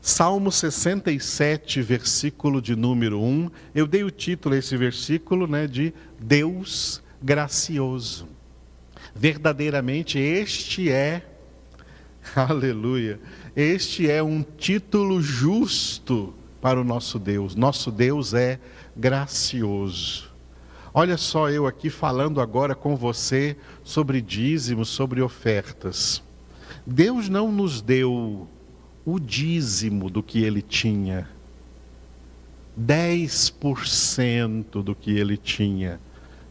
Salmo 67, versículo de número 1. Eu dei o título a esse versículo né, de Deus gracioso. Verdadeiramente, este é, aleluia, este é um título justo para o nosso Deus. Nosso Deus é gracioso. Olha só eu aqui falando agora com você sobre dízimos, sobre ofertas. Deus não nos deu o dízimo do que ele tinha, 10% do que ele tinha.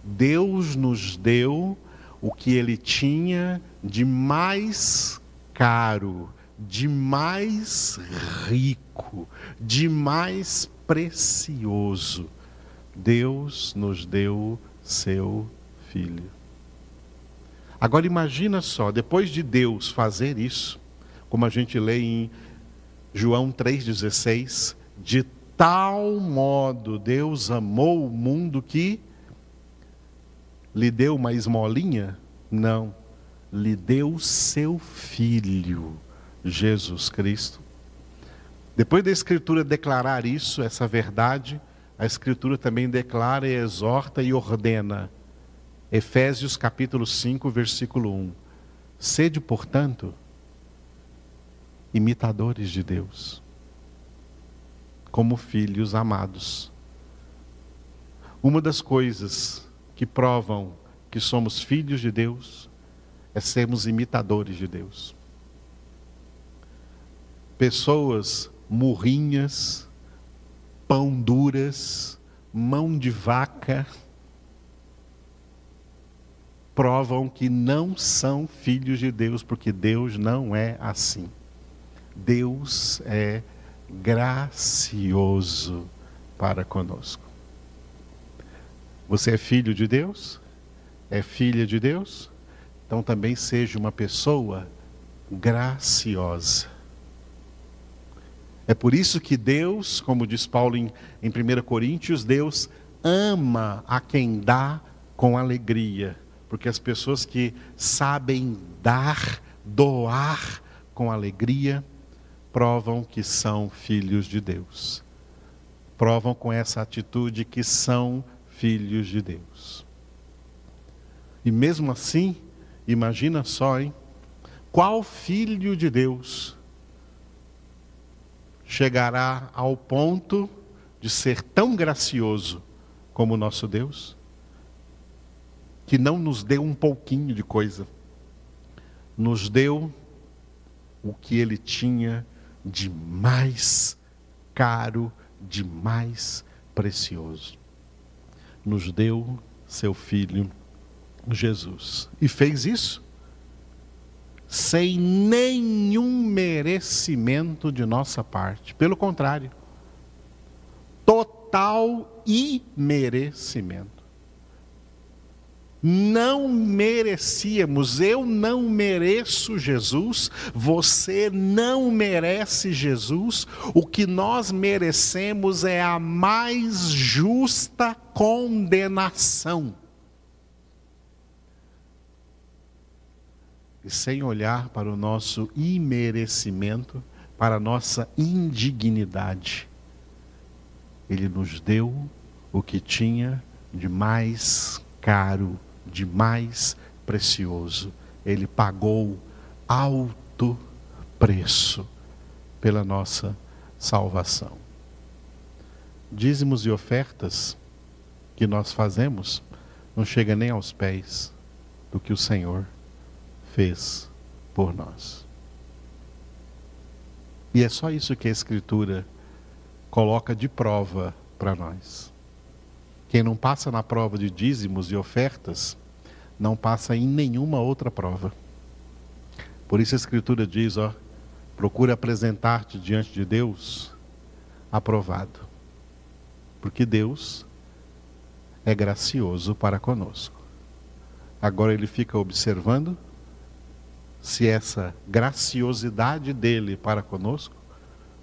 Deus nos deu o que ele tinha de mais caro, de mais rico, de mais precioso. Deus nos deu seu filho. Agora imagina só, depois de Deus fazer isso, como a gente lê em João 3,16, de tal modo Deus amou o mundo que lhe deu uma esmolinha? Não, lhe deu seu filho, Jesus Cristo. Depois da Escritura declarar isso, essa verdade, a Escritura também declara e exorta e ordena. Efésios capítulo 5, versículo 1. Sede, portanto, imitadores de Deus, como filhos amados. Uma das coisas que provam que somos filhos de Deus é sermos imitadores de Deus. Pessoas murrinhas, pão duras, mão de vaca, provam que não são filhos de Deus, porque Deus não é assim. Deus é gracioso para conosco. Você é filho de Deus? É filha de Deus? Então também seja uma pessoa graciosa. É por isso que Deus, como diz Paulo em, em 1 Coríntios, Deus ama a quem dá com alegria. Porque as pessoas que sabem dar, doar com alegria, provam que são filhos de Deus. Provam com essa atitude que são filhos de Deus. E mesmo assim, imagina só, hein? Qual filho de Deus chegará ao ponto de ser tão gracioso como o nosso Deus, que não nos deu um pouquinho de coisa, nos deu o que ele tinha de mais caro, de mais precioso. Nos deu seu filho Jesus. E fez isso sem nenhum merecimento de nossa parte. Pelo contrário, total imerecimento. Não merecíamos, eu não mereço Jesus, você não merece Jesus, o que nós merecemos é a mais justa condenação. e sem olhar para o nosso imerecimento, para a nossa indignidade. Ele nos deu o que tinha de mais caro, de mais precioso. Ele pagou alto preço pela nossa salvação. Dízimos e ofertas que nós fazemos não chega nem aos pés do que o Senhor fez por nós. E é só isso que a Escritura coloca de prova para nós. Quem não passa na prova de dízimos e ofertas, não passa em nenhuma outra prova. Por isso a Escritura diz: ó, procura apresentar-te diante de Deus aprovado. Porque Deus é gracioso para conosco. Agora ele fica observando se essa graciosidade dele para conosco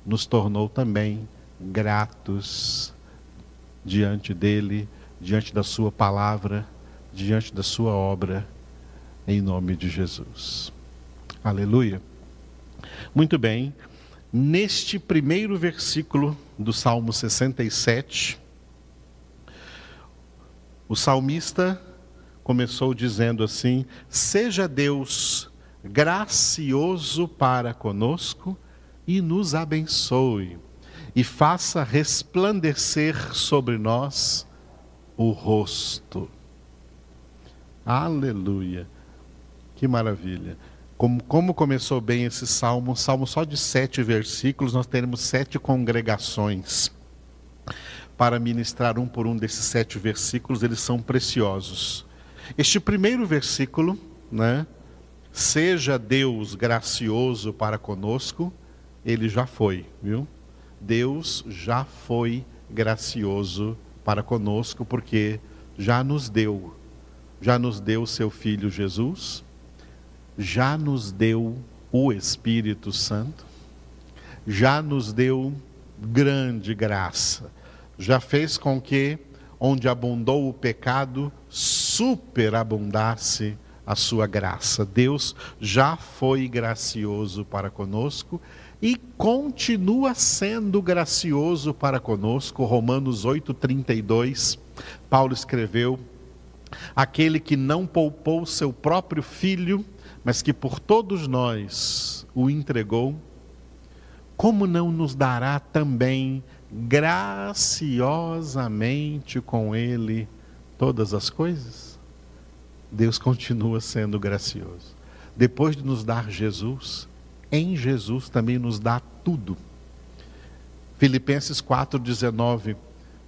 nos tornou também gratos diante dele, diante da sua palavra, diante da sua obra, em nome de Jesus. Aleluia. Muito bem, neste primeiro versículo do Salmo 67, o salmista começou dizendo assim: Seja Deus gracioso para conosco e nos abençoe, e faça resplandecer sobre nós o rosto. Aleluia. Que maravilha. Como, como começou bem esse salmo, um salmo só de sete versículos, nós teremos sete congregações para ministrar um por um desses sete versículos, eles são preciosos. Este primeiro versículo, né? Seja Deus gracioso para conosco, ele já foi, viu? Deus já foi gracioso para conosco, porque já nos deu, já nos deu seu Filho Jesus, já nos deu o Espírito Santo, já nos deu grande graça, já fez com que, onde abundou o pecado, superabundasse a sua graça. Deus já foi gracioso para conosco e continua sendo gracioso para conosco. Romanos 8:32, Paulo escreveu: Aquele que não poupou seu próprio filho, mas que por todos nós o entregou, como não nos dará também graciosamente com ele todas as coisas? Deus continua sendo gracioso. Depois de nos dar Jesus, em Jesus também nos dá tudo. Filipenses 4,19,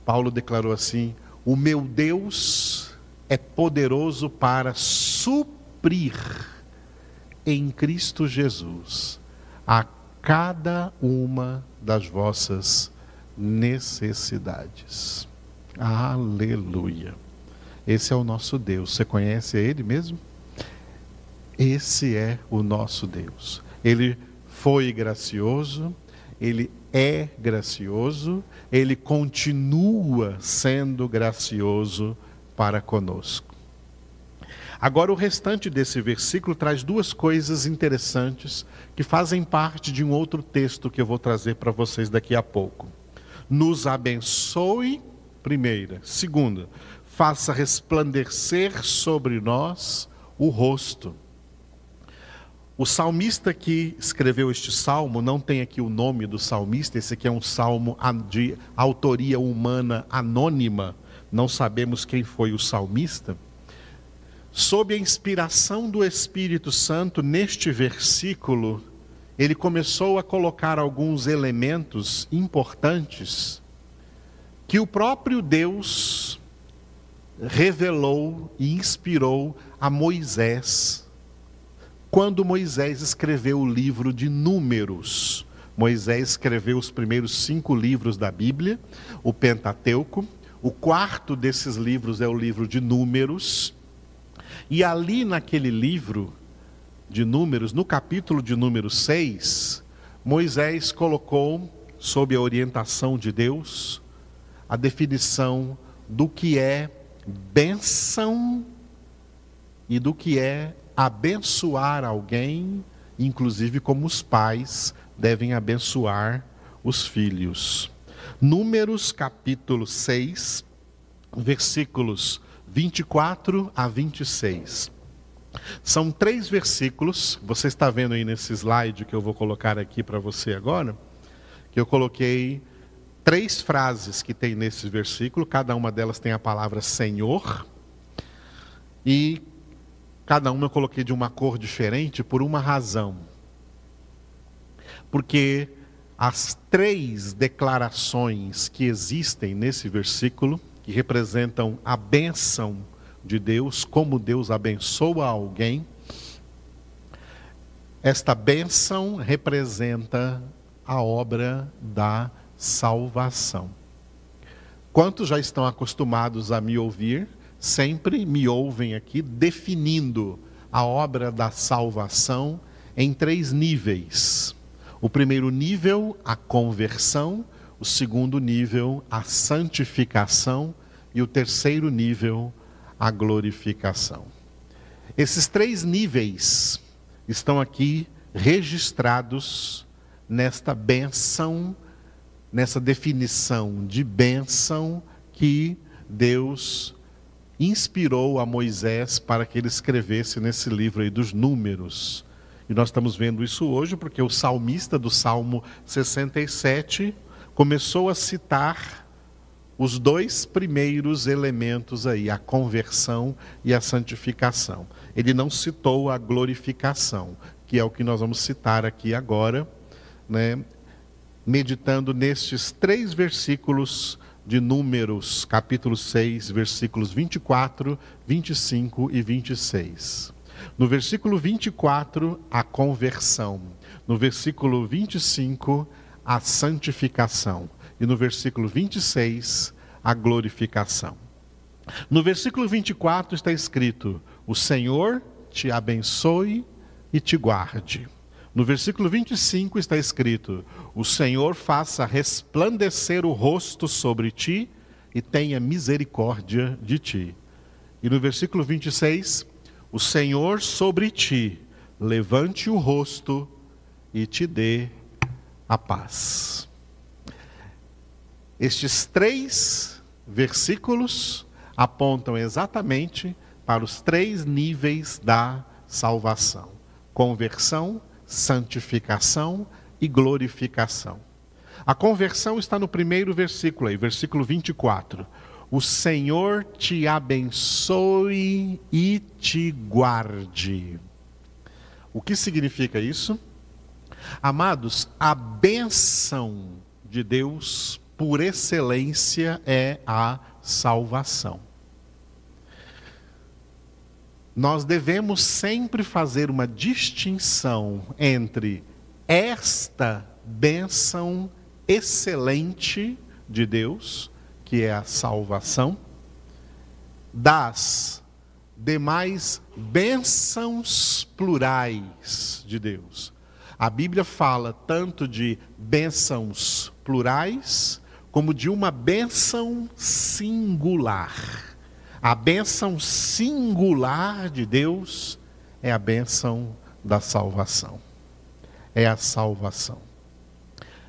Paulo declarou assim: O meu Deus é poderoso para suprir em Cristo Jesus a cada uma das vossas necessidades. Aleluia. Esse é o nosso Deus. Você conhece Ele mesmo? Esse é o nosso Deus. Ele foi gracioso, ele é gracioso, ele continua sendo gracioso para conosco. Agora, o restante desse versículo traz duas coisas interessantes que fazem parte de um outro texto que eu vou trazer para vocês daqui a pouco. Nos abençoe, primeira. Segunda, faça resplandecer sobre nós o rosto. O salmista que escreveu este salmo, não tem aqui o nome do salmista, esse aqui é um salmo de autoria humana anônima, não sabemos quem foi o salmista. Sob a inspiração do Espírito Santo, neste versículo, ele começou a colocar alguns elementos importantes que o próprio Deus revelou e inspirou a Moisés, quando Moisés escreveu o livro de Números. Moisés escreveu os primeiros cinco livros da Bíblia, o Pentateuco. O quarto desses livros é o livro de Números. E ali naquele livro de Números, no capítulo de número 6, Moisés colocou, sob a orientação de Deus, a definição do que é bênção e do que é abençoar alguém, inclusive como os pais devem abençoar os filhos. Números capítulo 6, versículos 24 a 26. São três versículos, você está vendo aí nesse slide que eu vou colocar aqui para você agora, que eu coloquei três frases que tem nesse versículo, cada uma delas tem a palavra Senhor, e cada uma eu coloquei de uma cor diferente por uma razão. Porque as três declarações que existem nesse versículo, que representam a bênção de Deus, como Deus abençoa alguém. Esta bênção representa a obra da salvação. Quantos já estão acostumados a me ouvir, sempre me ouvem aqui definindo a obra da salvação em três níveis. O primeiro nível, a conversão, o segundo nível, a santificação, e o terceiro nível, a glorificação. Esses três níveis estão aqui registrados nesta benção, nessa definição de benção que Deus inspirou a Moisés para que ele escrevesse nesse livro aí dos números. E nós estamos vendo isso hoje porque o salmista do Salmo 67 começou a citar os dois primeiros elementos aí, a conversão e a santificação. Ele não citou a glorificação, que é o que nós vamos citar aqui agora, né? meditando nestes três versículos de Números, capítulo 6, versículos 24, 25 e 26. No versículo 24, a conversão. No versículo 25, a santificação. E no versículo 26, a glorificação. No versículo 24 está escrito: O Senhor te abençoe e te guarde. No versículo 25 está escrito: O Senhor faça resplandecer o rosto sobre ti e tenha misericórdia de ti. E no versículo 26, o Senhor sobre ti levante o rosto e te dê a paz. Estes três versículos apontam exatamente para os três níveis da salvação: conversão, santificação e glorificação. A conversão está no primeiro versículo aí, versículo 24. O Senhor te abençoe e te guarde. O que significa isso? Amados, a bênção de Deus por excelência é a salvação nós devemos sempre fazer uma distinção entre esta bênção excelente de Deus, que é a salvação, das demais bênçãos plurais de Deus. A Bíblia fala tanto de bênçãos plurais, como de uma bênção singular. A bênção singular de Deus é a bênção da salvação. É a salvação.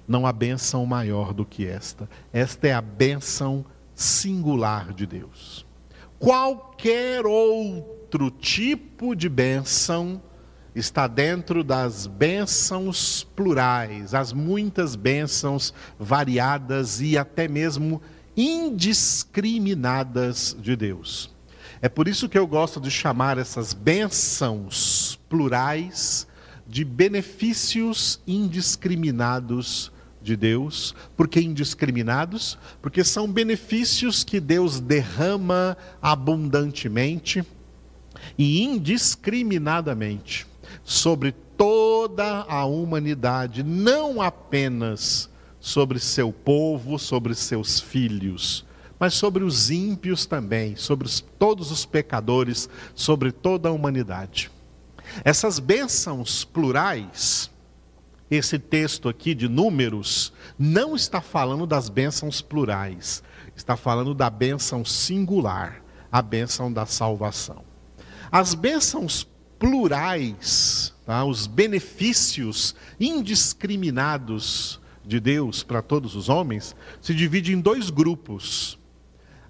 Não há bênção maior do que esta. Esta é a bênção singular de Deus. Qualquer outro tipo de bênção está dentro das bênçãos plurais, as muitas bênçãos variadas e até mesmo indiscriminadas de Deus. É por isso que eu gosto de chamar essas bênçãos plurais de benefícios indiscriminados de Deus. Por que indiscriminados? Porque são benefícios que Deus derrama abundantemente e indiscriminadamente sobre toda a humanidade, não apenas sobre seu povo, sobre seus filhos, mas sobre os ímpios também, sobre os, todos os pecadores, sobre toda a humanidade. Essas bênçãos plurais, esse texto aqui de Números, não está falando das bênçãos plurais, está falando da bênção singular, a bênção da salvação. As bênçãos plurais, tá, os benefícios indiscriminados de Deus para todos os homens se divide em dois grupos: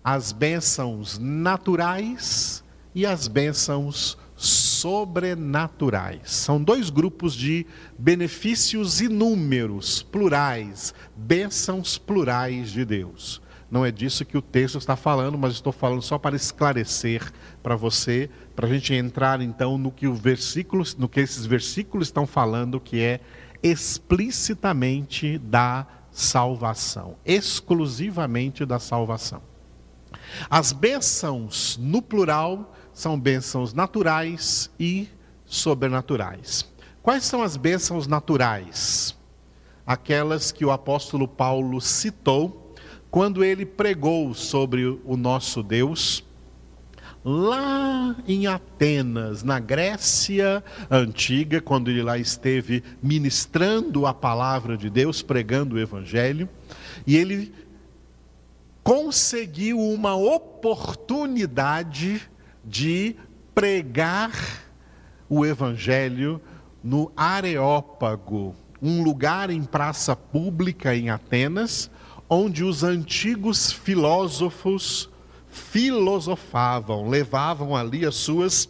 as bênçãos naturais e as bênçãos sobrenaturais. São dois grupos de benefícios inúmeros, plurais, bênçãos plurais de Deus. Não é disso que o texto está falando, mas estou falando só para esclarecer para você, para a gente entrar então no que o versículo, no que esses versículos estão falando, que é explicitamente da salvação, exclusivamente da salvação. As bênçãos, no plural, são bênçãos naturais e sobrenaturais. Quais são as bênçãos naturais? Aquelas que o apóstolo Paulo citou quando ele pregou sobre o nosso Deus lá em Atenas, na Grécia antiga, quando ele lá esteve ministrando a palavra de Deus, pregando o evangelho, e ele conseguiu uma oportunidade de pregar o evangelho no Areópago. um lugar em praça pública em Atenas, onde os antigos filósofos filosofavam, levavam ali as suas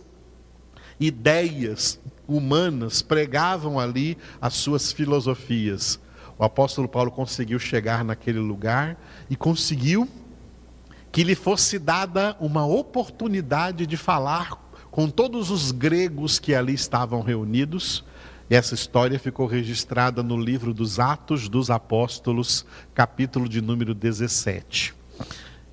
ideias humanas, pregavam ali as suas filosofias. O apóstolo Paulo conseguiu chegar naquele lugar e conseguiu que lhe fosse dada uma oportunidade de falar com todos os gregos que ali estavam reunidos. Essa história ficou registrada no livro dos Atos dos Apóstolos, capítulo de número 17.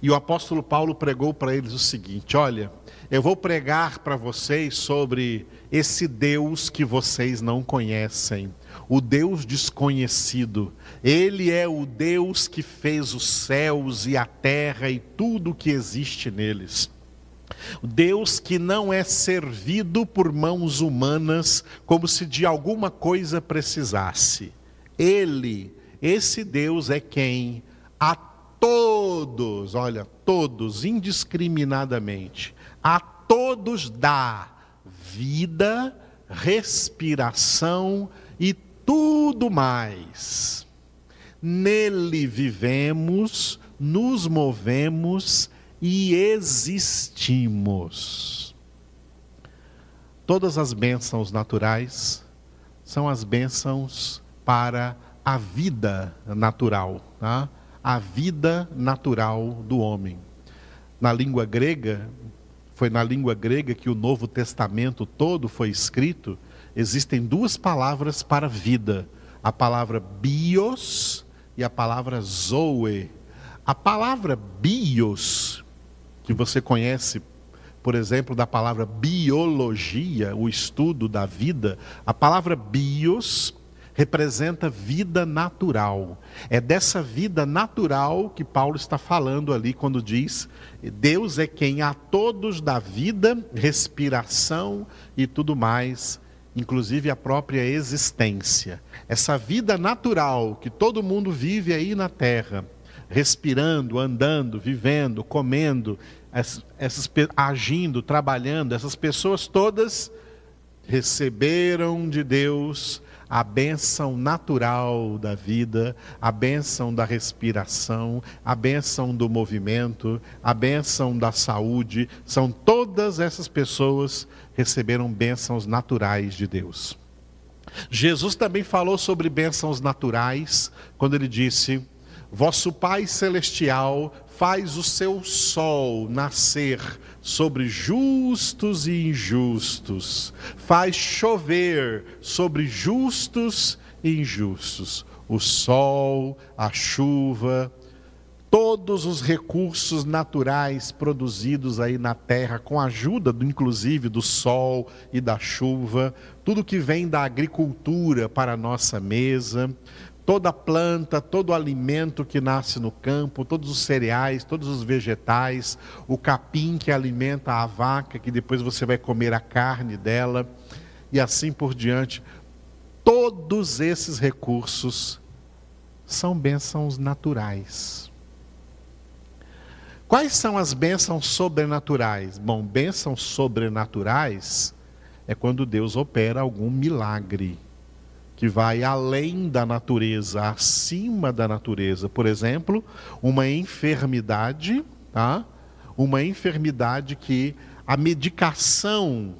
E o apóstolo Paulo pregou para eles o seguinte: Olha, eu vou pregar para vocês sobre esse Deus que vocês não conhecem, o Deus desconhecido. Ele é o Deus que fez os céus e a terra e tudo que existe neles. Deus que não é servido por mãos humanas como se de alguma coisa precisasse. Ele, esse Deus é quem a todos, olha, todos, indiscriminadamente, a todos dá vida, respiração e tudo mais. Nele vivemos, nos movemos e existimos. Todas as bênçãos naturais são as bênçãos para a vida natural. Tá? A vida natural do homem. Na língua grega, foi na língua grega que o Novo Testamento todo foi escrito, existem duas palavras para vida: a palavra bios e a palavra zoe. A palavra bios, que você conhece, por exemplo, da palavra biologia, o estudo da vida, a palavra bios representa vida natural. É dessa vida natural que Paulo está falando ali quando diz: Deus é quem a todos dá vida, respiração e tudo mais, inclusive a própria existência. Essa vida natural que todo mundo vive aí na terra, respirando, andando, vivendo, comendo, essas, agindo, trabalhando, essas pessoas todas receberam de Deus a bênção natural da vida, a bênção da respiração, a bênção do movimento, a bênção da saúde, são todas essas pessoas receberam bênçãos naturais de Deus. Jesus também falou sobre bênçãos naturais quando ele disse: Vosso Pai Celestial faz o seu sol nascer sobre justos e injustos, faz chover sobre justos e injustos. O sol, a chuva, todos os recursos naturais produzidos aí na terra, com a ajuda, inclusive, do sol e da chuva, tudo que vem da agricultura para a nossa mesa, toda planta, todo alimento que nasce no campo, todos os cereais, todos os vegetais, o capim que alimenta a vaca, que depois você vai comer a carne dela, e assim por diante. Todos esses recursos são bênçãos naturais. Quais são as bênçãos sobrenaturais? Bom, bênçãos sobrenaturais é quando Deus opera algum milagre que vai além da natureza, acima da natureza. Por exemplo, uma enfermidade, tá? Uma enfermidade que a medicação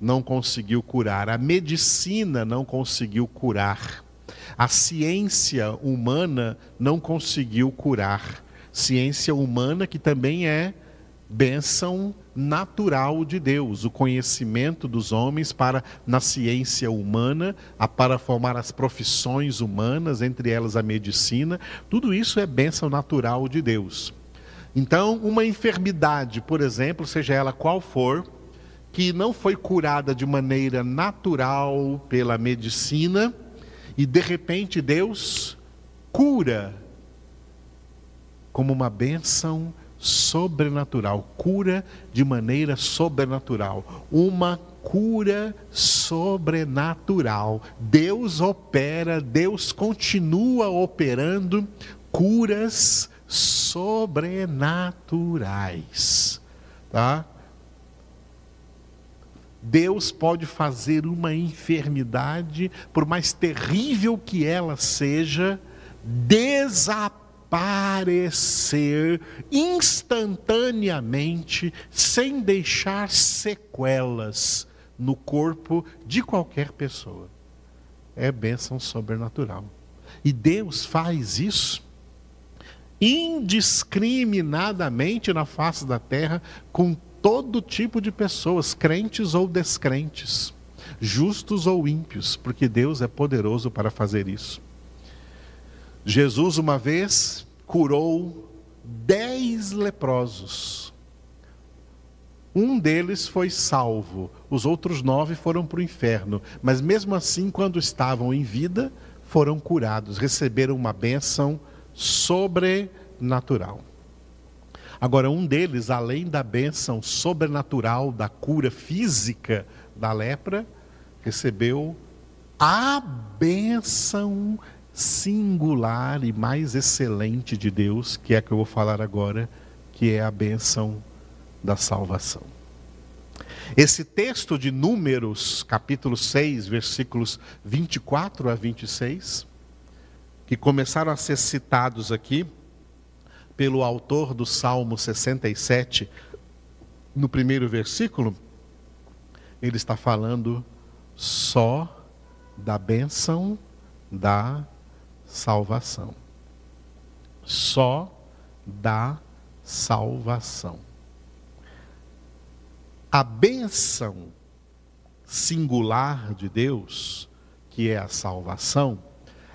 não conseguiu curar, a medicina não conseguiu curar, a ciência humana não conseguiu curar. Ciência humana que também é bênção natural de Deus, o conhecimento dos homens para na ciência humana, a, para formar as profissões humanas, entre elas a medicina, tudo isso é bênção natural de Deus. Então, uma enfermidade, por exemplo, seja ela qual for, que não foi curada de maneira natural pela medicina, e de repente Deus cura como uma bênção sobrenatural, cura de maneira sobrenatural, uma cura sobrenatural. Deus opera, Deus continua operando curas sobrenaturais, tá? Deus pode fazer uma enfermidade, por mais terrível que ela seja, desaparecer instantaneamente, sem deixar sequelas no corpo de qualquer pessoa. É bênção sobrenatural. E Deus faz isso indiscriminadamente na face da terra com todo tipo de pessoas, crentes ou descrentes, justos ou ímpios, porque Deus é poderoso para fazer isso. Jesus, uma vez, curou dez leprosos. Um deles foi salvo, os outros nove foram para o inferno, mas mesmo assim, quando estavam em vida, foram curados, receberam uma bênção sobrenatural. Agora, um deles, além da bênção sobrenatural da cura física da lepra, recebeu a bênção singular e mais excelente de Deus, que é a que eu vou falar agora, que é a bênção da salvação. Esse texto de Números, capítulo 6, versículos 24 a 26, que começaram a ser citados aqui pelo autor do Salmo 67, no primeiro versículo, ele está falando só da bênção da salvação. Só da salvação. A bênção singular de Deus, que é a salvação,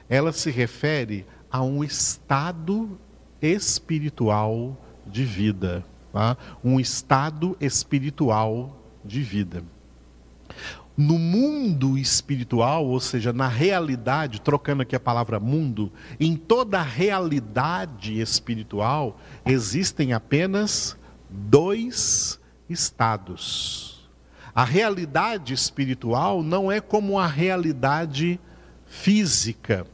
ela se refere a um estado espiritual de vida, tá? um estado espiritual de vida. No mundo espiritual, ou seja, na realidade, trocando aqui a palavra mundo, em toda a realidade espiritual, existem apenas dois estados. A realidade espiritual não é como a realidade física.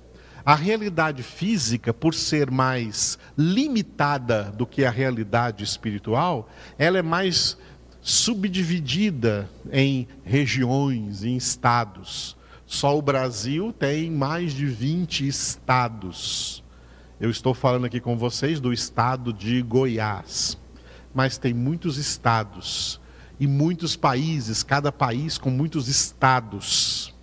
A realidade física, por ser mais limitada do que a realidade espiritual, ela é mais subdividida em regiões, em estados. Só o Brasil tem mais de 20 estados. Eu estou falando aqui com vocês do estado de Goiás, mas tem muitos estados e muitos países, cada país com muitos estados.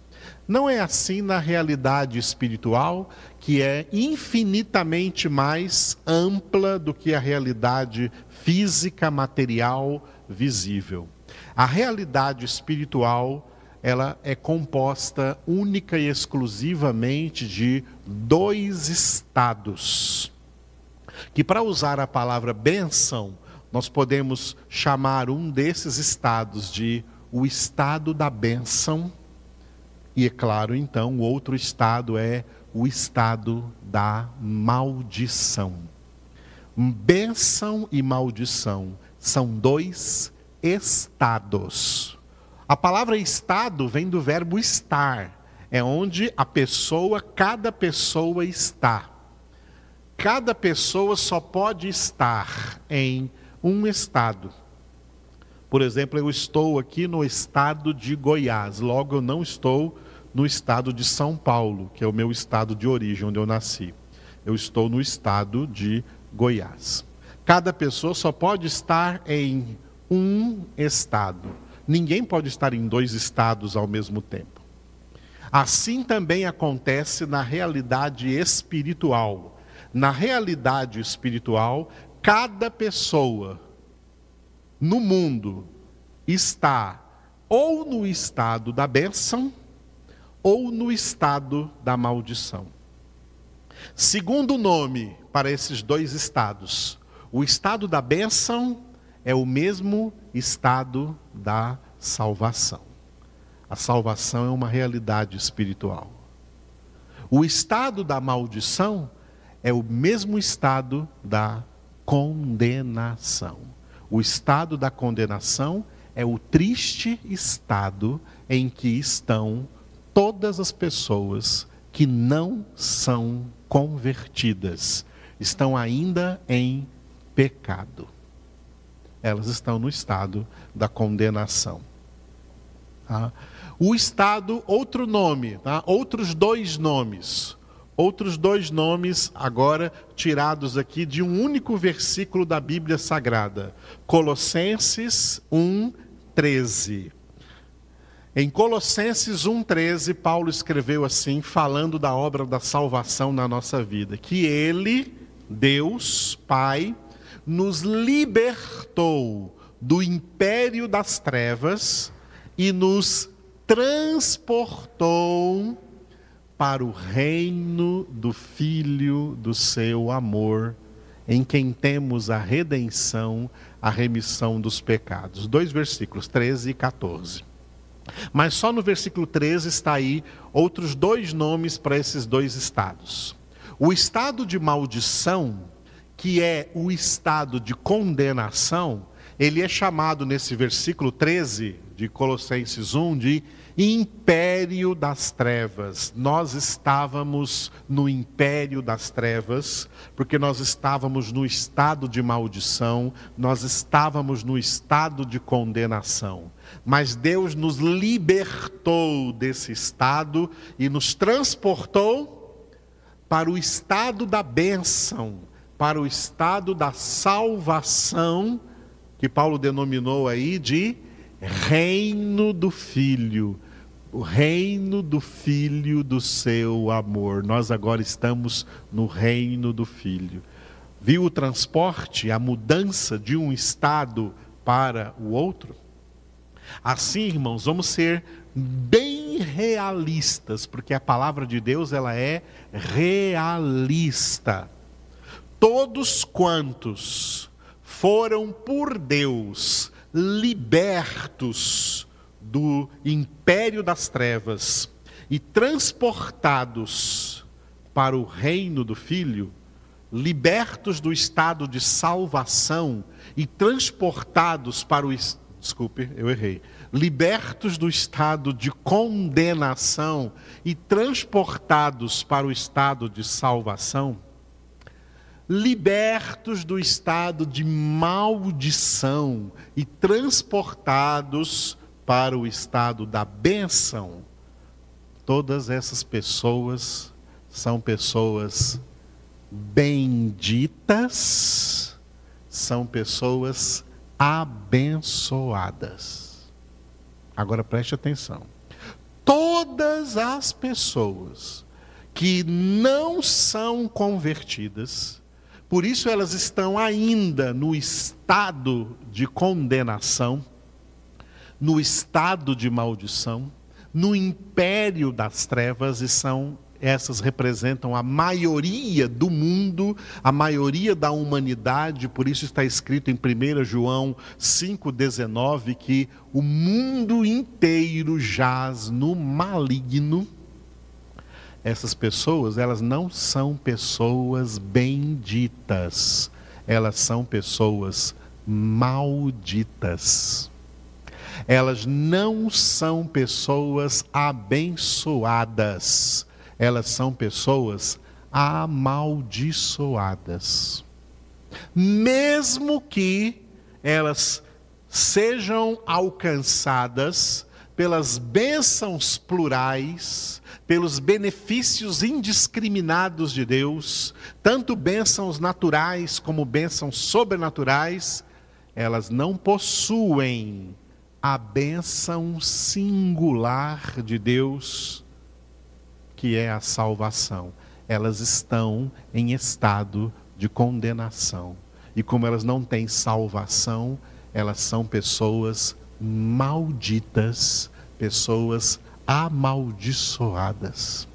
Não é assim na realidade espiritual, que é infinitamente mais ampla do que a realidade física, material, visível. A realidade espiritual, ela é composta única e exclusivamente de dois estados. Que para usar a palavra bênção, nós podemos chamar um desses estados de o estado da bênção e é claro, então, o outro estado é o estado da maldição. Bênção e maldição são dois estados. A palavra estado vem do verbo estar, é onde a pessoa, cada pessoa está. Cada pessoa só pode estar em um estado. Por exemplo, eu estou aqui no estado de Goiás, logo eu não estou no estado de São Paulo, que é o meu estado de origem, onde eu nasci. Eu estou no estado de Goiás. Cada pessoa só pode estar em um estado. Ninguém pode estar em dois estados ao mesmo tempo. Assim também acontece na realidade espiritual. Na realidade espiritual, cada pessoa no mundo está ou no estado da bênção ou no estado da maldição. Segundo nome para esses dois estados, o estado da bênção é o mesmo estado da salvação. A salvação é uma realidade espiritual. O estado da maldição é o mesmo estado da condenação. O estado da condenação é o triste estado em que estão todas as pessoas que não são convertidas, estão ainda em pecado. Elas estão no estado da condenação. Tá? O estado, outro nome, tá? outros dois nomes. Outros dois nomes, agora tirados aqui de um único versículo da Bíblia Sagrada. Colossenses 1, 13. Em Colossenses 1,13, Paulo escreveu assim, falando da obra da salvação na nossa vida: que Ele, Deus, Pai, nos libertou do império das trevas e nos transportou para o reino do Filho do seu amor, em quem temos a redenção, a remissão dos pecados. Dois versículos, 13 e 14. Mas só no versículo 13 está aí outros dois nomes para esses dois estados. O estado de maldição, que é o estado de condenação, ele é chamado nesse versículo 13 de Colossenses 1 de império das trevas. Nós estávamos no império das trevas, porque nós estávamos no estado de maldição, nós estávamos no estado de condenação mas Deus nos libertou desse estado e nos transportou para o estado da bênção, para o estado da salvação, que Paulo denominou aí de reino do Filho, o reino do Filho do seu amor. Nós agora estamos no reino do Filho. Viu o transporte, a mudança de um estado para o outro? Assim, irmãos, vamos ser bem realistas, porque a palavra de Deus ela é realista. Todos quantos foram por Deus libertos do império das trevas e transportados para o reino do Filho, libertos do estado de salvação e transportados para o desculpe, eu errei. Libertos do estado de condenação e transportados para o estado de salvação, libertos do estado de maldição e transportados para o estado da bênção, todas essas pessoas são pessoas benditas, são pessoas abençoadas. Agora preste atenção. Todas as pessoas que não são convertidas, por isso elas estão ainda no estado de condenação, no estado de maldição, no império das trevas e são essas representam a maioria do mundo, a maioria da humanidade, por isso está escrito em 1 João 5,19 que o mundo inteiro jaz no maligno. Essas pessoas, elas não são pessoas benditas, elas são pessoas malditas. Elas não são pessoas abençoadas elas são pessoas amaldiçoadas. Mesmo que elas sejam alcançadas pelas bênçãos plurais, pelos benefícios indiscriminados de Deus, tanto bênçãos naturais como bênçãos sobrenaturais, elas não possuem a bênção singular de Deus que é a salvação. Elas estão em estado de condenação. E como elas não têm salvação, elas são pessoas malditas, pessoas amaldiçoadas,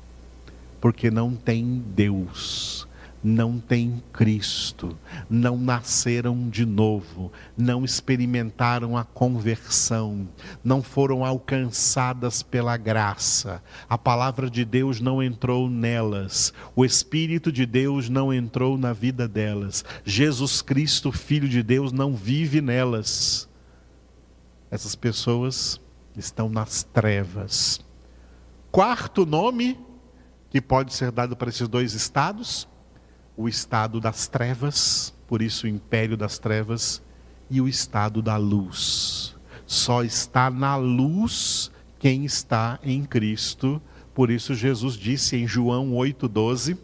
porque não têm Deus não têm Cristo, não nasceram de novo, não experimentaram a conversão, não foram alcançadas pela graça. A palavra de Deus não entrou nelas, o Espírito de Deus não entrou na vida delas. Jesus Cristo, Filho de Deus, não vive nelas. Essas pessoas estão nas trevas. Quarto nome que pode ser dado para esses dois estados o estado das trevas, por isso o império das trevas, e o estado da luz. Só está na luz quem está em Cristo. Por isso, Jesus disse em João 8,12: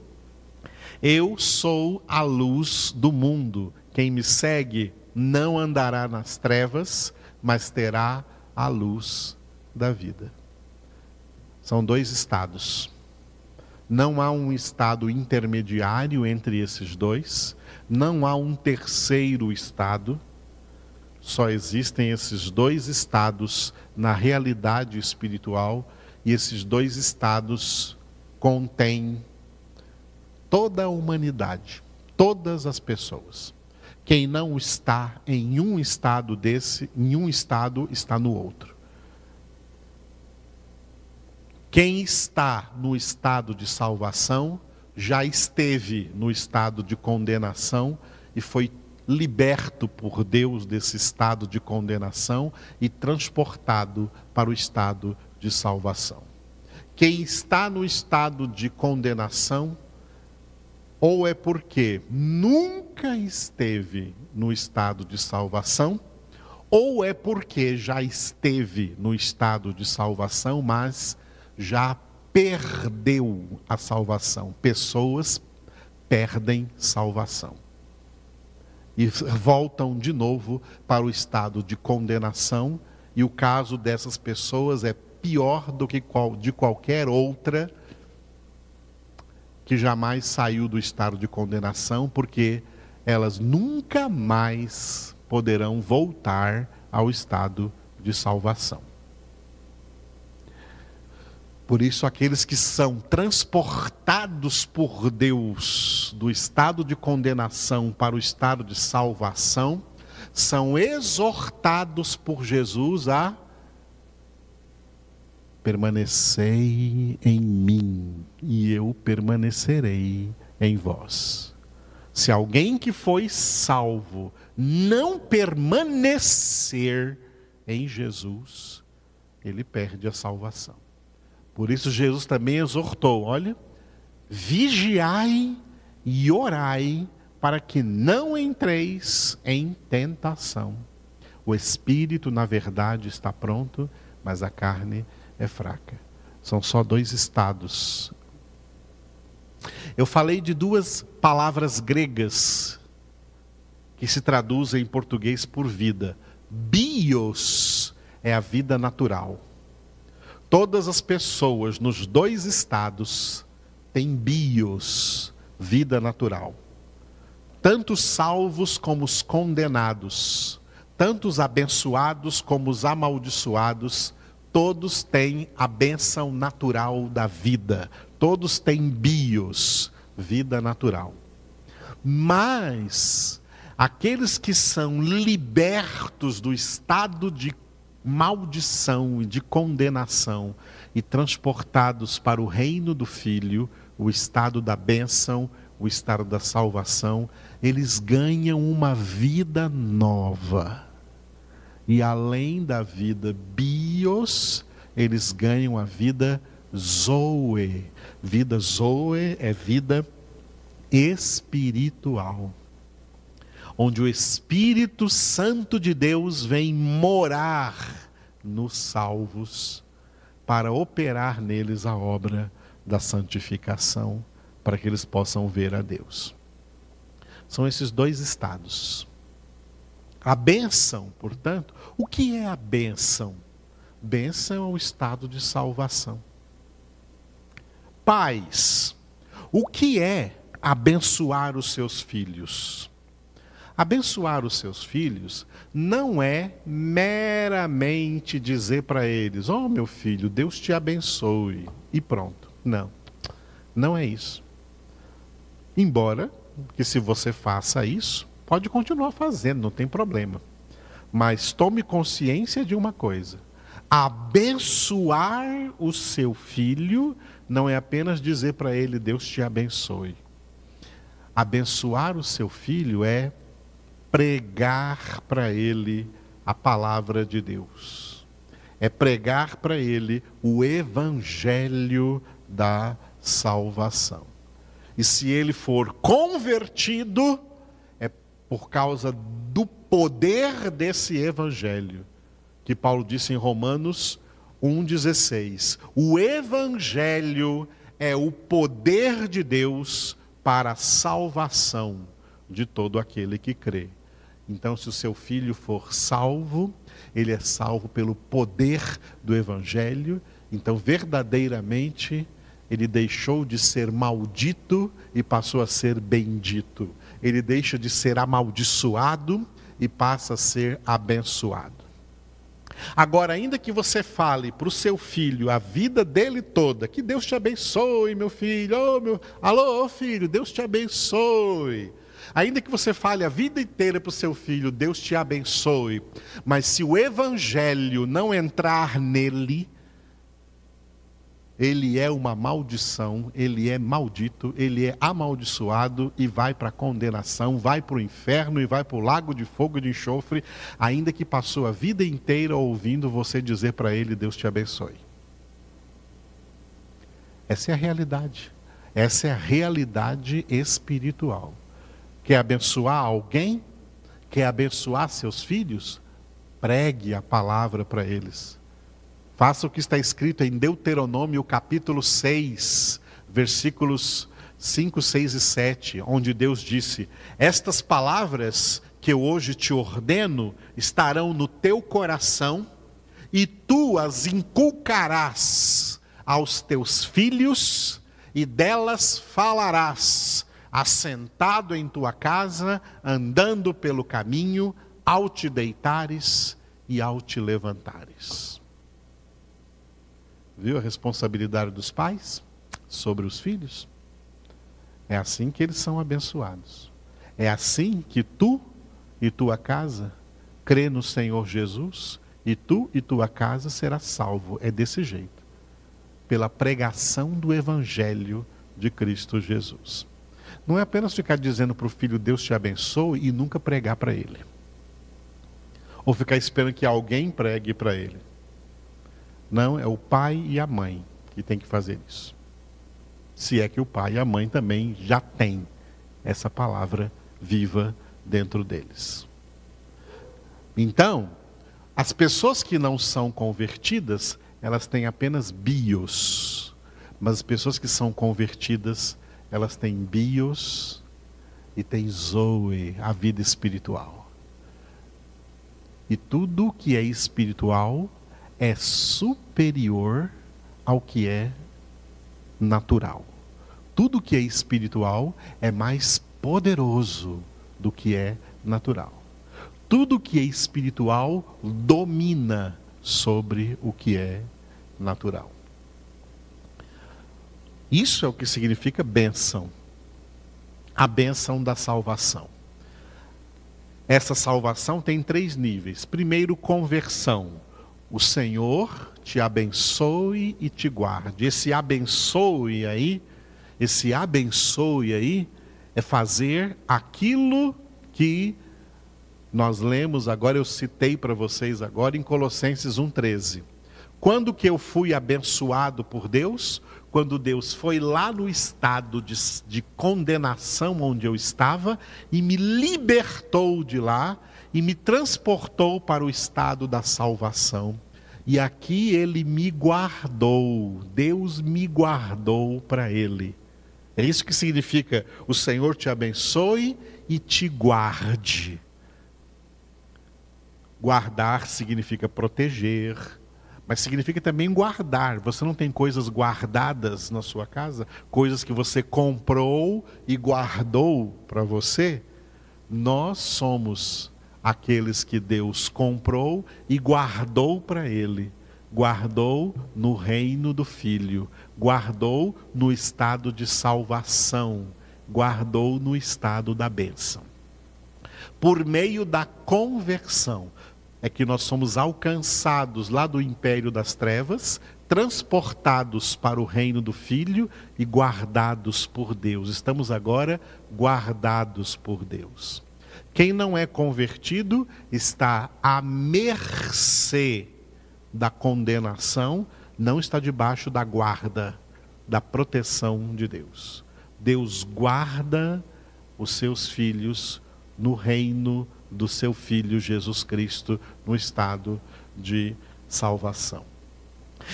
Eu sou a luz do mundo. Quem me segue não andará nas trevas, mas terá a luz da vida. São dois estados. Não há um estado intermediário entre esses dois, não há um terceiro estado. Só existem esses dois estados na realidade espiritual, e esses dois estados contêm toda a humanidade, todas as pessoas. Quem não está em um estado desse, em um estado está no outro. Quem está no estado de salvação já esteve no estado de condenação e foi liberto por Deus desse estado de condenação e transportado para o estado de salvação. Quem está no estado de condenação, ou é porque nunca esteve no estado de salvação, ou é porque já esteve no estado de salvação, mas já perdeu a salvação. Pessoas perdem salvação e voltam de novo para o estado de condenação, e o caso dessas pessoas é pior do que qual, de qualquer outra que jamais saiu do estado de condenação, porque elas nunca mais poderão voltar ao estado de salvação. Por isso, aqueles que são transportados por Deus do estado de condenação para o estado de salvação, são exortados por Jesus a permanecei em mim e eu permanecerei em vós. Se alguém que foi salvo não permanecer em Jesus, ele perde a salvação. Por isso Jesus também exortou: olha, vigiai e orai para que não entreis em tentação. O espírito, na verdade, está pronto, mas a carne é fraca. São só dois estados. Eu falei de duas palavras gregas que se traduzem em português por vida. Bios é a vida natural Todas as pessoas nos dois estados têm bios, vida natural. Tanto os salvos como os condenados, tanto os abençoados como os amaldiçoados, todos têm a benção natural da vida. Todos têm bios, vida natural. Mas aqueles que são libertos do estado de maldição e de condenação e transportados para o reino do Filho, o estado da bênção, o estado da salvação, eles ganham uma vida nova. E além da vida bios, eles ganham a vida zoe. Vida zoe é vida espiritual onde o Espírito Santo de Deus vem morar nos salvos para operar neles a obra da santificação, para que eles possam ver a Deus. São esses dois estados. A benção, portanto, o que é a benção? Benção é o estado de salvação. Pais, o que é abençoar os seus filhos? Abençoar os seus filhos não é meramente dizer para eles: oh, meu filho, Deus te abençoe e pronto. Não, não é isso. Embora que se você faça isso, pode continuar fazendo, não tem problema. Mas tome consciência de uma coisa: abençoar o seu filho não é apenas dizer para ele Deus te abençoe. Abençoar o seu filho é pregar para ele a palavra de Deus. É pregar para ele o evangelho da salvação. E se ele for convertido, é por causa do poder desse evangelho, que Paulo disse em Romanos: 1,16. O Evangelho é o poder de Deus para a salvação de todo aquele que crê. Então, se o seu filho for salvo, ele é salvo pelo poder do Evangelho. Então, verdadeiramente, ele deixou de ser maldito e passou a ser bendito. Ele deixa de ser amaldiçoado e passa a ser abençoado. Agora, ainda que você fale para o seu filho a vida dele toda, que Deus te abençoe, meu filho, oh, meu... alô, filho, Deus te abençoe. Ainda que você fale a vida inteira para o seu filho, Deus te abençoe, mas se o evangelho não entrar nele, ele é uma maldição, ele é maldito, ele é amaldiçoado e vai para a condenação, vai para o inferno e vai para o lago de fogo e de enxofre, ainda que passou a vida inteira ouvindo você dizer para ele: Deus te abençoe. Essa é a realidade. Essa é a realidade espiritual. Quer abençoar alguém? Quer abençoar seus filhos? Pregue a palavra para eles Faça o que está escrito em Deuteronômio capítulo 6, versículos 5, 6 e 7, onde Deus disse: Estas palavras que eu hoje te ordeno estarão no teu coração, e tu as inculcarás aos teus filhos, e delas falarás, assentado em tua casa, andando pelo caminho, ao te deitares e ao te levantares. Viu a responsabilidade dos pais sobre os filhos? É assim que eles são abençoados. É assim que tu e tua casa crê no Senhor Jesus e tu e tua casa será salvo. É desse jeito. Pela pregação do evangelho de Cristo Jesus. Não é apenas ficar dizendo para o filho Deus te abençoe e nunca pregar para ele. Ou ficar esperando que alguém pregue para ele. Não, é o pai e a mãe que tem que fazer isso. Se é que o pai e a mãe também já têm essa palavra viva dentro deles. Então, as pessoas que não são convertidas, elas têm apenas bios. Mas as pessoas que são convertidas, elas têm bios e têm zoe, a vida espiritual. E tudo que é espiritual é superior ao que é natural. Tudo que é espiritual é mais poderoso do que é natural. Tudo que é espiritual domina sobre o que é natural. Isso é o que significa bênção. A bênção da salvação. Essa salvação tem três níveis. Primeiro, conversão o Senhor te abençoe e te guarde. Esse abençoe aí, esse abençoe aí, é fazer aquilo que nós lemos agora, eu citei para vocês agora em Colossenses 1,13. Quando que eu fui abençoado por Deus? Quando Deus foi lá no estado de, de condenação onde eu estava e me libertou de lá e me transportou para o estado da salvação. E aqui ele me guardou, Deus me guardou para ele. É isso que significa: o Senhor te abençoe e te guarde. Guardar significa proteger, mas significa também guardar. Você não tem coisas guardadas na sua casa, coisas que você comprou e guardou para você? Nós somos aqueles que Deus comprou e guardou para ele. Guardou no reino do Filho, guardou no estado de salvação, guardou no estado da bênção. Por meio da conversão, é que nós somos alcançados lá do império das trevas, transportados para o reino do Filho e guardados por Deus. Estamos agora guardados por Deus. Quem não é convertido está à mercê da condenação, não está debaixo da guarda, da proteção de Deus. Deus guarda os seus filhos no reino do seu Filho Jesus Cristo, no estado de salvação.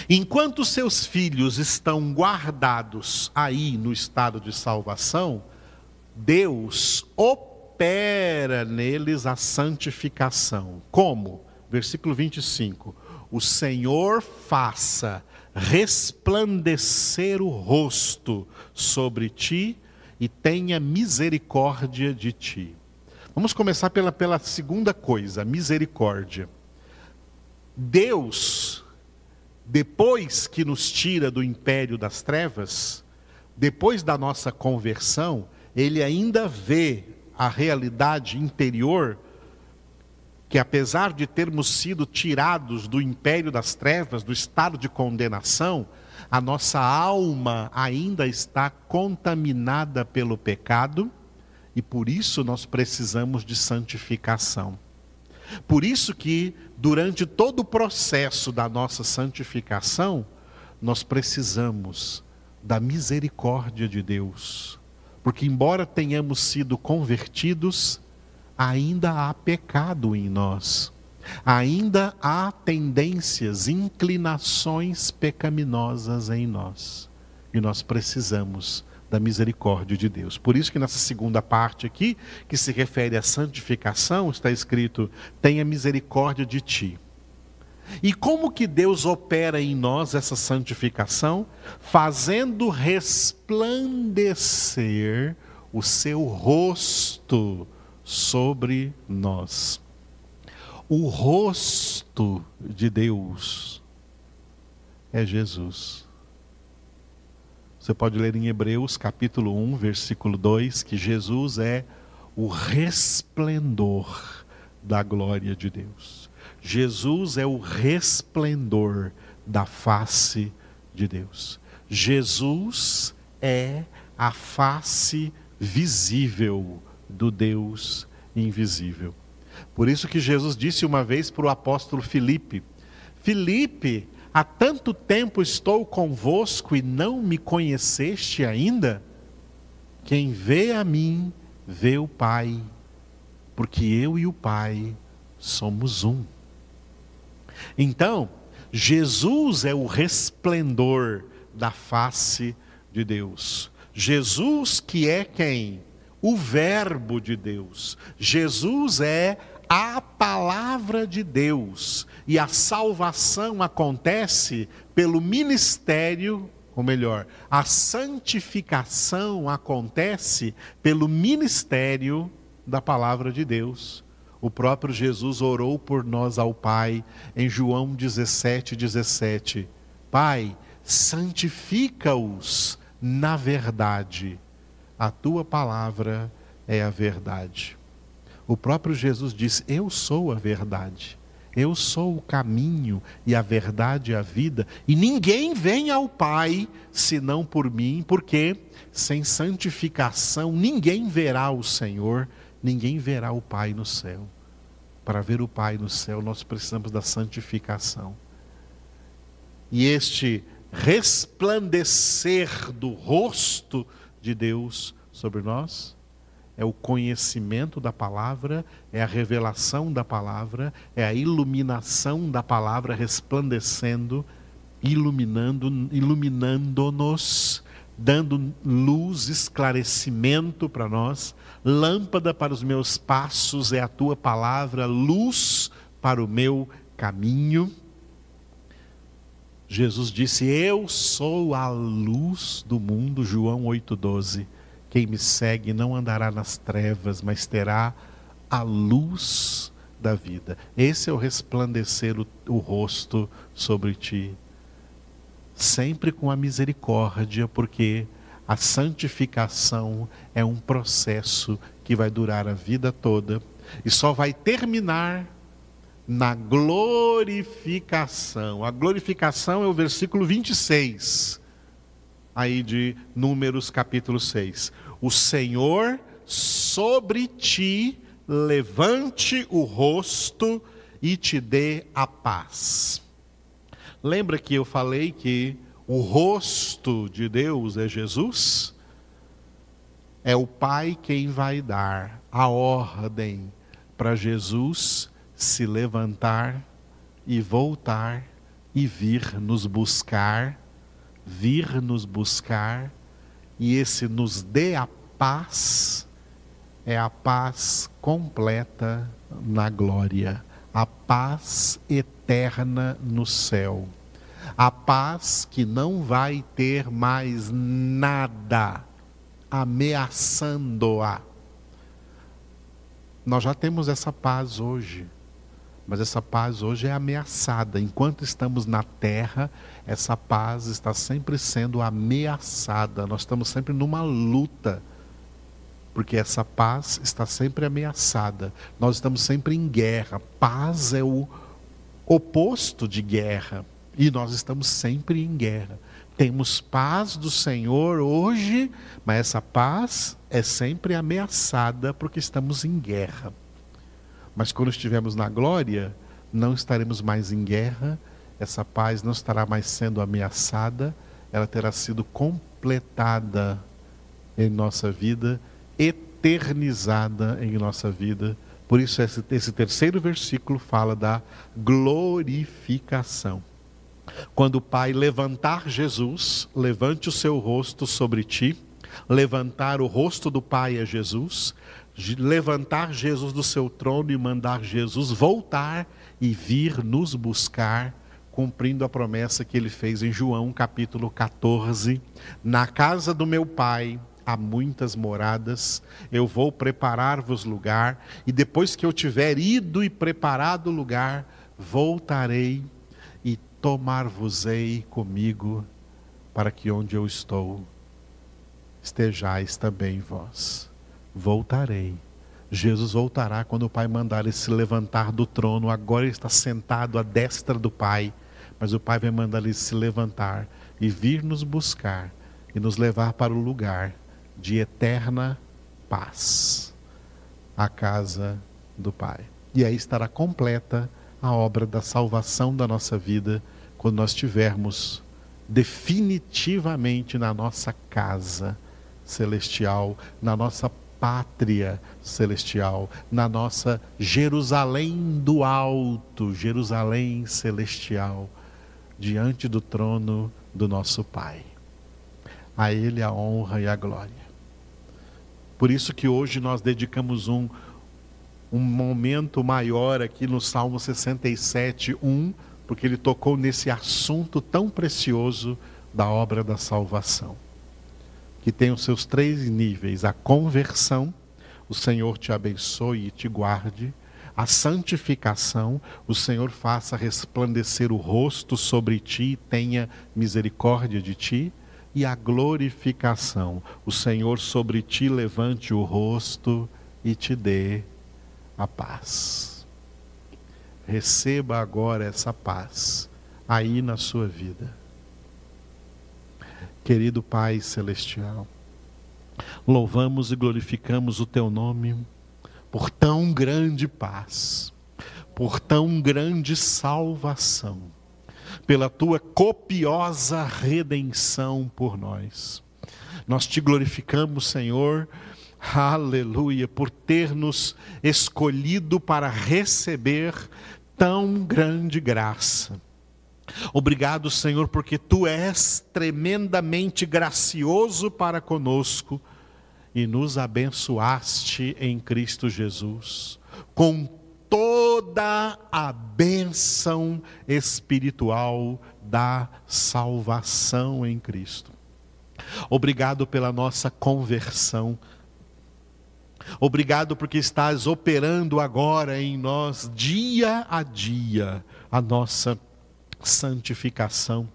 Enquanto seus filhos estão guardados aí no estado de salvação, Deus opera neles a santificação. Como? Versículo 25: O Senhor faça resplandecer o rosto sobre ti e tenha misericórdia de ti. Vamos começar pela, pela segunda coisa, misericórdia. Deus, depois que nos tira do império das trevas, depois da nossa conversão, Ele ainda vê a realidade interior que apesar de termos sido tirados do império das trevas, do estado de condenação, a nossa alma ainda está contaminada pelo pecado e por isso nós precisamos de santificação. Por isso que durante todo o processo da nossa santificação, nós precisamos da misericórdia de Deus. Porque embora tenhamos sido convertidos, ainda há pecado em nós. Ainda há tendências, inclinações pecaminosas em nós. E nós precisamos da misericórdia de Deus. Por isso que nessa segunda parte aqui, que se refere à santificação, está escrito: "Tenha misericórdia de ti". E como que Deus opera em nós essa santificação? Fazendo resplandecer o seu rosto sobre nós. O rosto de Deus é Jesus. Você pode ler em Hebreus capítulo 1, versículo 2, que Jesus é o resplendor da glória de Deus. Jesus é o resplendor da face de Deus. Jesus é a face visível do Deus invisível. Por isso que Jesus disse uma vez para o apóstolo Filipe: Filipe, há tanto tempo estou convosco e não me conheceste ainda? Quem vê a mim, vê o Pai, porque eu e o Pai somos um. Então, Jesus é o resplendor da face de Deus. Jesus que é quem? o Verbo de Deus. Jesus é a palavra de Deus. E a salvação acontece pelo ministério, ou melhor, a santificação acontece pelo ministério da palavra de Deus. O próprio Jesus orou por nós ao Pai em João 17, 17. Pai, santifica-os na verdade a tua palavra é a verdade. O próprio Jesus disse: Eu sou a verdade. Eu sou o caminho e a verdade e a vida, e ninguém vem ao Pai senão por mim, porque sem santificação ninguém verá o Senhor, ninguém verá o Pai no céu. Para ver o Pai no céu, nós precisamos da santificação. E este resplandecer do rosto de Deus sobre nós é o conhecimento da palavra, é a revelação da palavra, é a iluminação da palavra resplandecendo, iluminando, iluminando-nos, dando luz, esclarecimento para nós. Lâmpada para os meus passos é a tua palavra, luz para o meu caminho. Jesus disse: Eu sou a luz do mundo, João 8,12. Quem me segue não andará nas trevas, mas terá a luz da vida. Esse é o resplandecer o, o rosto sobre ti. Sempre com a misericórdia, porque a santificação é um processo que vai durar a vida toda e só vai terminar na glorificação. A glorificação é o versículo 26, aí de Números capítulo 6. O Senhor sobre ti levante o rosto e te dê a paz. Lembra que eu falei que o rosto de Deus é Jesus? É o Pai quem vai dar a ordem para Jesus se levantar e voltar e vir nos buscar, vir nos buscar, e esse nos dê a paz, é a paz completa na glória, a paz eterna no céu, a paz que não vai ter mais nada ameaçando-a. Nós já temos essa paz hoje, mas essa paz hoje é ameaçada. Enquanto estamos na terra, essa paz está sempre sendo ameaçada. Nós estamos sempre numa luta porque essa paz está sempre ameaçada. Nós estamos sempre em guerra. Paz é o oposto de guerra. E nós estamos sempre em guerra. Temos paz do Senhor hoje, mas essa paz é sempre ameaçada porque estamos em guerra. Mas quando estivermos na glória, não estaremos mais em guerra, essa paz não estará mais sendo ameaçada, ela terá sido completada em nossa vida eternizada em nossa vida. Por isso, esse, esse terceiro versículo fala da glorificação. Quando o Pai levantar Jesus, levante o seu rosto sobre ti, levantar o rosto do Pai a Jesus, levantar Jesus do seu trono e mandar Jesus voltar e vir nos buscar, cumprindo a promessa que ele fez em João capítulo 14: Na casa do meu Pai há muitas moradas, eu vou preparar-vos lugar, e depois que eu tiver ido e preparado o lugar, voltarei e tomar-vos-ei comigo, para que onde eu estou estejais também vós. Voltarei. Jesus voltará quando o Pai mandar ele se levantar do trono. Agora ele está sentado à destra do Pai, mas o Pai vai mandar ele se levantar e vir nos buscar e nos levar para o lugar de eterna paz a casa do Pai. E aí estará completa a obra da salvação da nossa vida quando nós estivermos definitivamente na nossa casa celestial, na nossa pátria celestial, na nossa Jerusalém do alto, Jerusalém celestial, diante do trono do nosso Pai. A Ele a honra e a glória por isso que hoje nós dedicamos um, um momento maior aqui no Salmo 67, 1, porque ele tocou nesse assunto tão precioso da obra da salvação. Que tem os seus três níveis: a conversão, o Senhor te abençoe e te guarde. A santificação, o Senhor faça resplandecer o rosto sobre ti e tenha misericórdia de ti e a glorificação. O Senhor sobre ti levante o rosto e te dê a paz. Receba agora essa paz aí na sua vida. Querido Pai Celestial, louvamos e glorificamos o Teu nome por tão grande paz, por tão grande salvação pela tua copiosa redenção por nós. Nós te glorificamos, Senhor, aleluia, por ter nos escolhido para receber tão grande graça. Obrigado, Senhor, porque tu és tremendamente gracioso para conosco e nos abençoaste em Cristo Jesus com toda a bênção espiritual da salvação em Cristo. Obrigado pela nossa conversão. Obrigado porque estás operando agora em nós, dia a dia, a nossa santificação.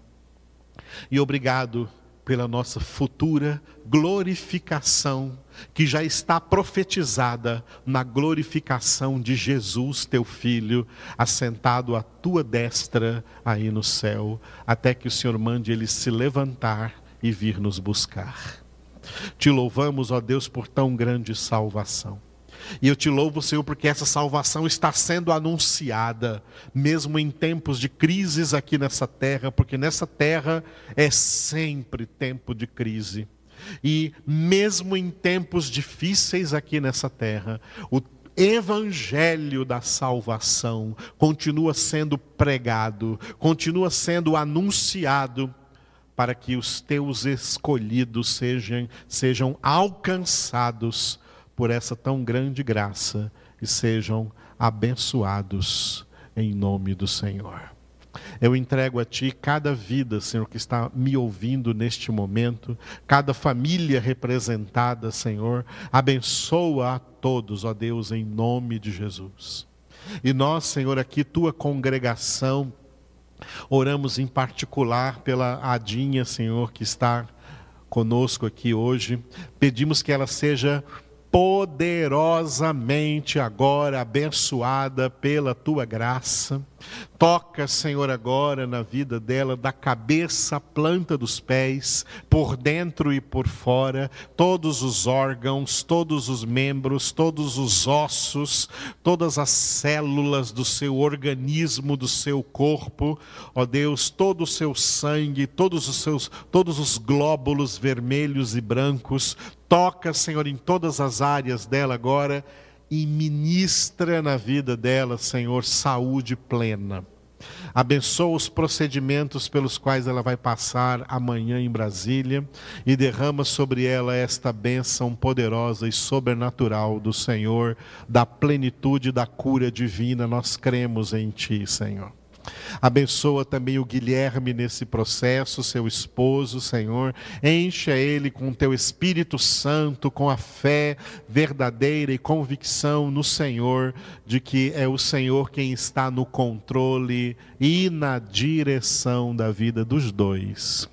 E obrigado pela nossa futura glorificação, que já está profetizada na glorificação de Jesus, teu filho, assentado à tua destra aí no céu, até que o Senhor mande ele se levantar e vir nos buscar. Te louvamos, ó Deus, por tão grande salvação. E eu te louvo, Senhor, porque essa salvação está sendo anunciada, mesmo em tempos de crises aqui nessa terra, porque nessa terra é sempre tempo de crise. E mesmo em tempos difíceis aqui nessa terra, o, evangelho da salvação continua sendo pregado, continua sendo anunciado para que os teus escolhidos sejam, sejam alcançados por essa tão grande graça e sejam abençoados em nome do Senhor. Eu entrego a Ti cada vida, Senhor, que está me ouvindo neste momento, cada família representada, Senhor. Abençoa a todos, ó Deus, em nome de Jesus. E nós, Senhor, aqui, Tua congregação, oramos em particular pela Adinha, Senhor, que está conosco aqui hoje. Pedimos que ela seja poderosamente agora abençoada pela tua graça. Toca, Senhor, agora na vida dela, da cabeça à planta dos pés, por dentro e por fora, todos os órgãos, todos os membros, todos os ossos, todas as células do seu organismo, do seu corpo, ó Deus, todo o seu sangue, todos os seus, todos os glóbulos vermelhos e brancos, Toca, Senhor, em todas as áreas dela agora e ministra na vida dela, Senhor, saúde plena. Abençoa os procedimentos pelos quais ela vai passar amanhã em Brasília e derrama sobre ela esta bênção poderosa e sobrenatural do Senhor, da plenitude da cura divina. Nós cremos em Ti, Senhor. Abençoa também o Guilherme nesse processo, seu esposo, Senhor. Encha ele com teu Espírito Santo, com a fé verdadeira e convicção no Senhor, de que é o Senhor quem está no controle e na direção da vida dos dois.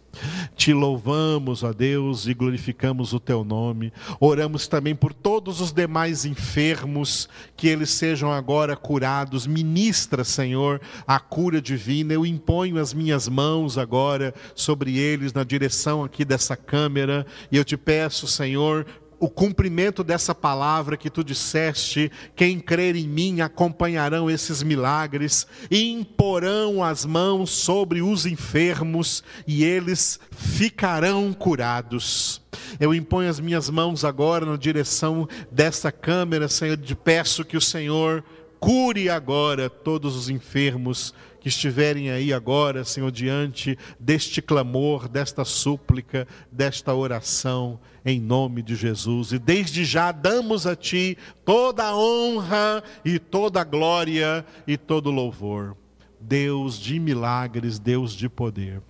Te louvamos, ó Deus, e glorificamos o teu nome. Oramos também por todos os demais enfermos, que eles sejam agora curados. Ministra, Senhor, a cura divina. Eu imponho as minhas mãos agora sobre eles, na direção aqui dessa câmera, e eu te peço, Senhor, o cumprimento dessa palavra que tu disseste: quem crer em mim acompanharão esses milagres, e imporão as mãos sobre os enfermos, e eles ficarão curados. Eu imponho as minhas mãos agora na direção dessa câmera, Senhor, e peço que o Senhor cure agora todos os enfermos que estiverem aí agora, Senhor, diante deste clamor, desta súplica, desta oração, em nome de Jesus. E desde já damos a Ti toda a honra e toda a glória e todo o louvor. Deus de milagres, Deus de poder.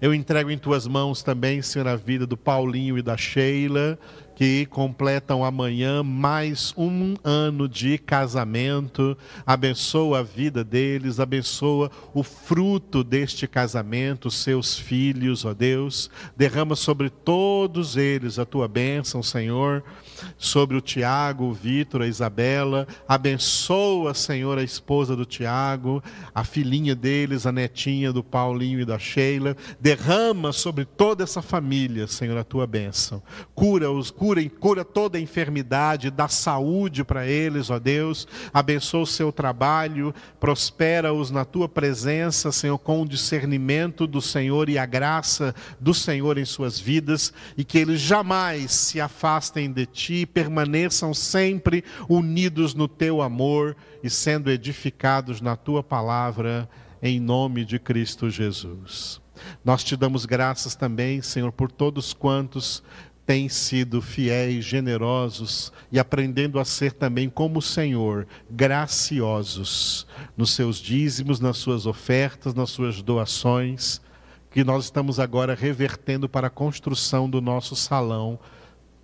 Eu entrego em tuas mãos também, Senhor, a vida do Paulinho e da Sheila, que completam amanhã mais um ano de casamento. Abençoa a vida deles, abençoa o fruto deste casamento, seus filhos, ó Deus. Derrama sobre todos eles a tua bênção, Senhor. Sobre o Tiago, o Vitor, a Isabela. Abençoa, Senhor, a esposa do Tiago, a filhinha deles, a netinha do Paulinho e da Sheila. Derrama sobre toda essa família, Senhor, a tua bênção. Cura-os, cura, cura toda enfermidade, dá saúde para eles, ó Deus. Abençoa o seu trabalho, prospera-os na tua presença, Senhor, com o discernimento do Senhor e a graça do Senhor em suas vidas, e que eles jamais se afastem de ti, permaneçam sempre unidos no teu amor e sendo edificados na tua palavra, em nome de Cristo Jesus. Nós te damos graças também, Senhor, por todos quantos têm sido fiéis, generosos e aprendendo a ser também como o Senhor, graciosos nos seus dízimos, nas suas ofertas, nas suas doações, que nós estamos agora revertendo para a construção do nosso salão.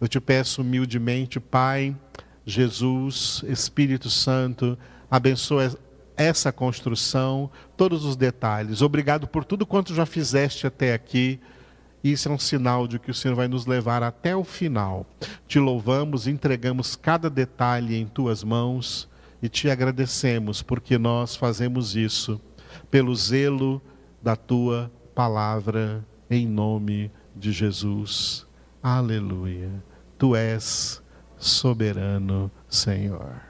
Eu te peço humildemente, Pai, Jesus, Espírito Santo, abençoa essa construção, todos os detalhes. Obrigado por tudo quanto já fizeste até aqui isso é um sinal de que o Senhor vai nos levar até o final. Te louvamos, entregamos cada detalhe em tuas mãos e te agradecemos porque nós fazemos isso pelo zelo da tua palavra em nome de Jesus. Aleluia. Tu és soberano, Senhor.